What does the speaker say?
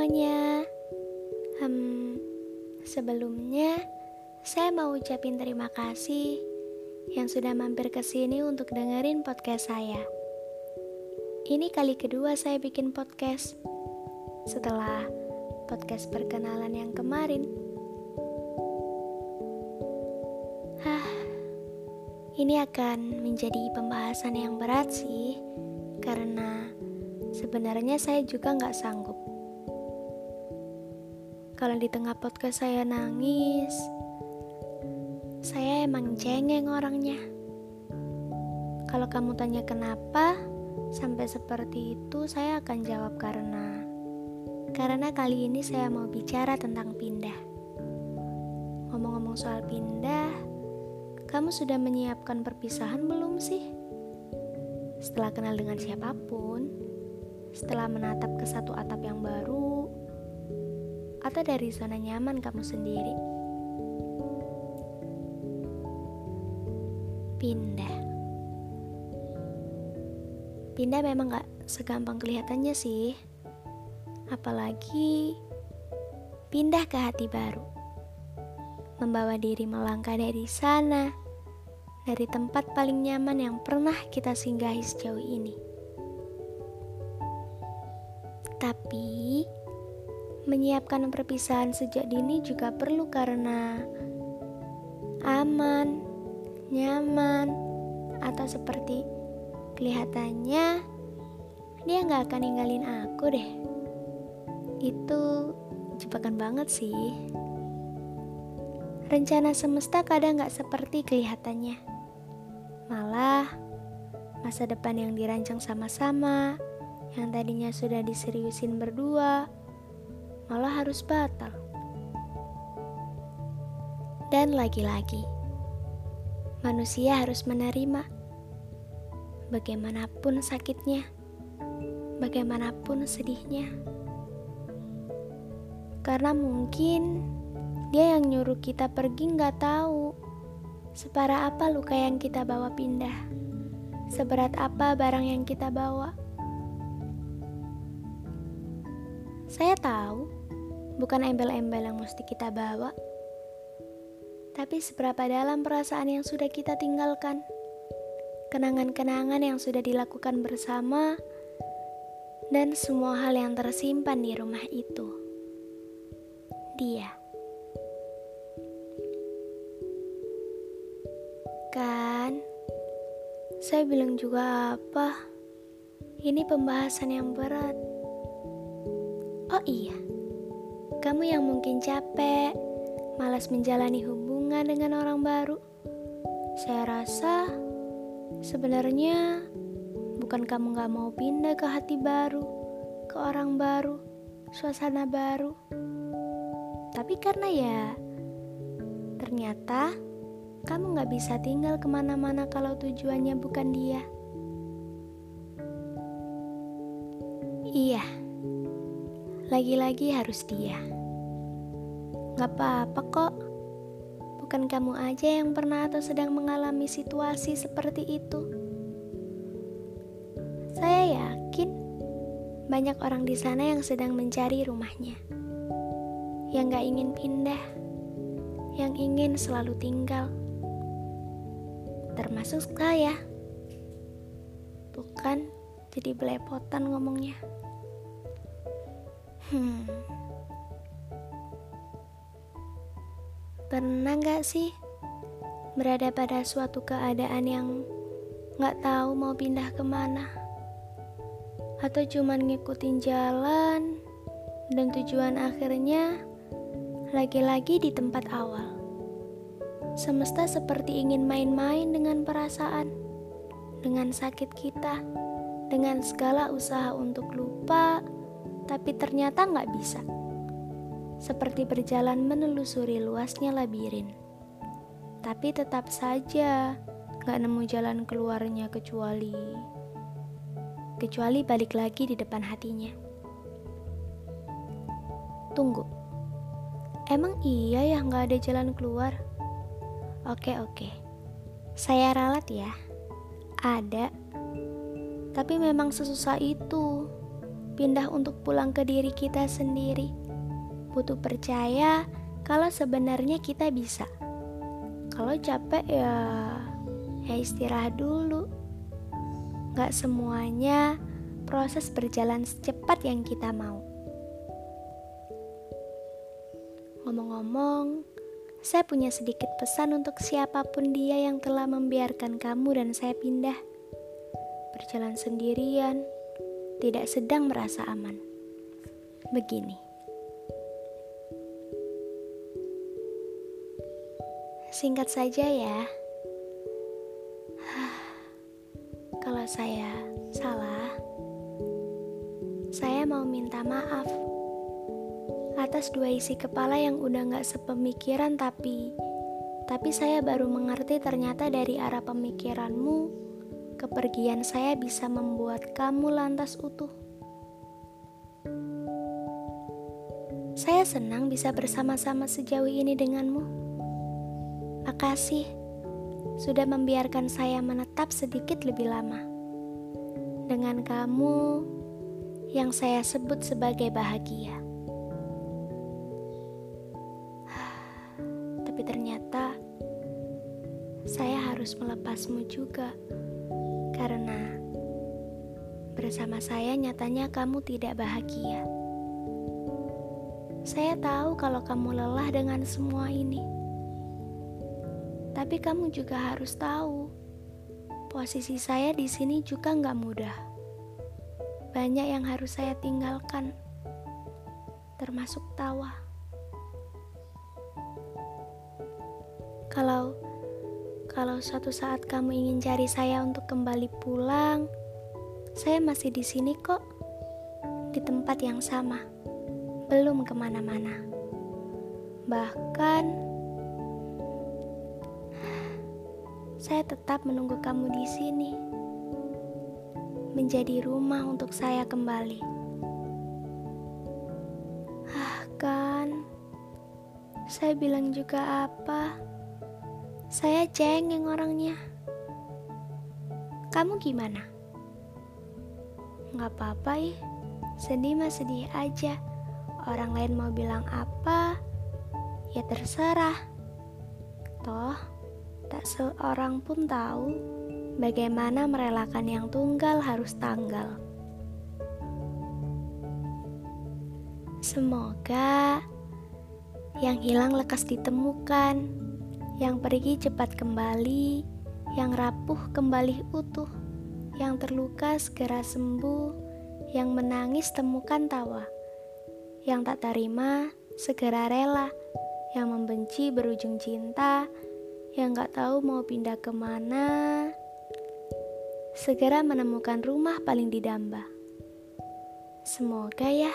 semuanya. Hmm, sebelumnya saya mau ucapin terima kasih yang sudah mampir ke sini untuk dengerin podcast saya. Ini kali kedua saya bikin podcast setelah podcast perkenalan yang kemarin. Hah, ini akan menjadi pembahasan yang berat sih, karena sebenarnya saya juga nggak sanggup. Kalau di tengah podcast saya nangis, saya emang cengeng orangnya. Kalau kamu tanya kenapa sampai seperti itu, saya akan jawab karena karena kali ini saya mau bicara tentang pindah. Ngomong-ngomong soal pindah, kamu sudah menyiapkan perpisahan belum sih? Setelah kenal dengan siapa pun, setelah menatap ke satu atap yang baru, atau dari zona nyaman kamu sendiri? Pindah. Pindah memang gak segampang kelihatannya sih. Apalagi pindah ke hati baru membawa diri melangkah dari sana, dari tempat paling nyaman yang pernah kita singgahi sejauh ini. Tapi, menyiapkan perpisahan sejak dini juga perlu karena aman, nyaman, atau seperti kelihatannya dia nggak akan ninggalin aku deh. Itu jebakan banget sih. Rencana semesta kadang gak seperti kelihatannya. Malah, masa depan yang dirancang sama-sama, yang tadinya sudah diseriusin berdua, harus batal. Dan lagi-lagi, manusia harus menerima bagaimanapun sakitnya, bagaimanapun sedihnya. Karena mungkin dia yang nyuruh kita pergi nggak tahu separah apa luka yang kita bawa pindah, seberat apa barang yang kita bawa. Saya tahu, bukan embel-embel yang mesti kita bawa, tapi seberapa dalam perasaan yang sudah kita tinggalkan, kenangan-kenangan yang sudah dilakukan bersama, dan semua hal yang tersimpan di rumah itu. Dia. Kan, saya bilang juga apa? Ini pembahasan yang berat. Oh iya, kamu yang mungkin capek, malas menjalani hubungan dengan orang baru. Saya rasa sebenarnya bukan kamu gak mau pindah ke hati baru, ke orang baru, suasana baru. Tapi karena ya, ternyata kamu gak bisa tinggal ke mana-mana kalau tujuannya bukan dia. Iya, lagi-lagi harus dia. Gak apa-apa kok, bukan kamu aja yang pernah atau sedang mengalami situasi seperti itu. Saya yakin banyak orang di sana yang sedang mencari rumahnya, yang gak ingin pindah, yang ingin selalu tinggal termasuk saya. Bukan jadi belepotan ngomongnya. Hmm. Pernah gak sih berada pada suatu keadaan yang gak tahu mau pindah ke mana? Atau cuman ngikutin jalan dan tujuan akhirnya lagi-lagi di tempat awal? Semesta seperti ingin main-main dengan perasaan, dengan sakit kita, dengan segala usaha untuk lupa, tapi ternyata nggak bisa. Seperti berjalan menelusuri luasnya labirin. Tapi tetap saja nggak nemu jalan keluarnya kecuali kecuali balik lagi di depan hatinya. Tunggu, emang iya ya nggak ada jalan keluar? Oke oke, saya ralat ya. Ada, tapi memang sesusah itu pindah untuk pulang ke diri kita sendiri. Butuh percaya kalau sebenarnya kita bisa. Kalau capek ya, ya istirahat dulu. Gak semuanya proses berjalan secepat yang kita mau. Ngomong-ngomong, saya punya sedikit pesan untuk siapa pun dia yang telah membiarkan kamu dan saya pindah. Berjalan sendirian, tidak sedang merasa aman. Begini. Singkat saja ya. Kalau saya salah, saya mau minta maaf atas dua isi kepala yang udah gak sepemikiran tapi tapi saya baru mengerti ternyata dari arah pemikiranmu kepergian saya bisa membuat kamu lantas utuh. Saya senang bisa bersama-sama sejauh ini denganmu. Makasih sudah membiarkan saya menetap sedikit lebih lama. Dengan kamu, yang saya sebut sebagai bahagia. Tapi ternyata saya harus melepasmu juga, karena bersama saya nyatanya kamu tidak bahagia. Saya tahu kalau kamu lelah dengan semua ini, tapi kamu juga harus tahu posisi saya di sini juga nggak mudah. Banyak yang harus saya tinggalkan, termasuk tawa. Kalau kalau suatu saat kamu ingin cari saya untuk kembali pulang, saya masih di sini kok, di tempat yang sama, belum ke mana-mana. Bahkan, saya tetap menunggu kamu di sini menjadi rumah untuk saya kembali. Ah, kan, saya bilang juga apa? Saya cengeng orangnya. Kamu gimana? Gak apa-apa ih, sedih mah sedih aja. Orang lain mau bilang apa, ya terserah. Toh, tak seorang pun tahu bagaimana merelakan yang tunggal harus tanggal. Semoga yang hilang lekas ditemukan, yang pergi cepat kembali, yang rapuh kembali utuh, yang terluka segera sembuh, yang menangis temukan tawa, yang tak terima segera rela, yang membenci berujung cinta, yang gak tahu mau pindah ke mana, segera menemukan rumah paling didamba. Semoga ya.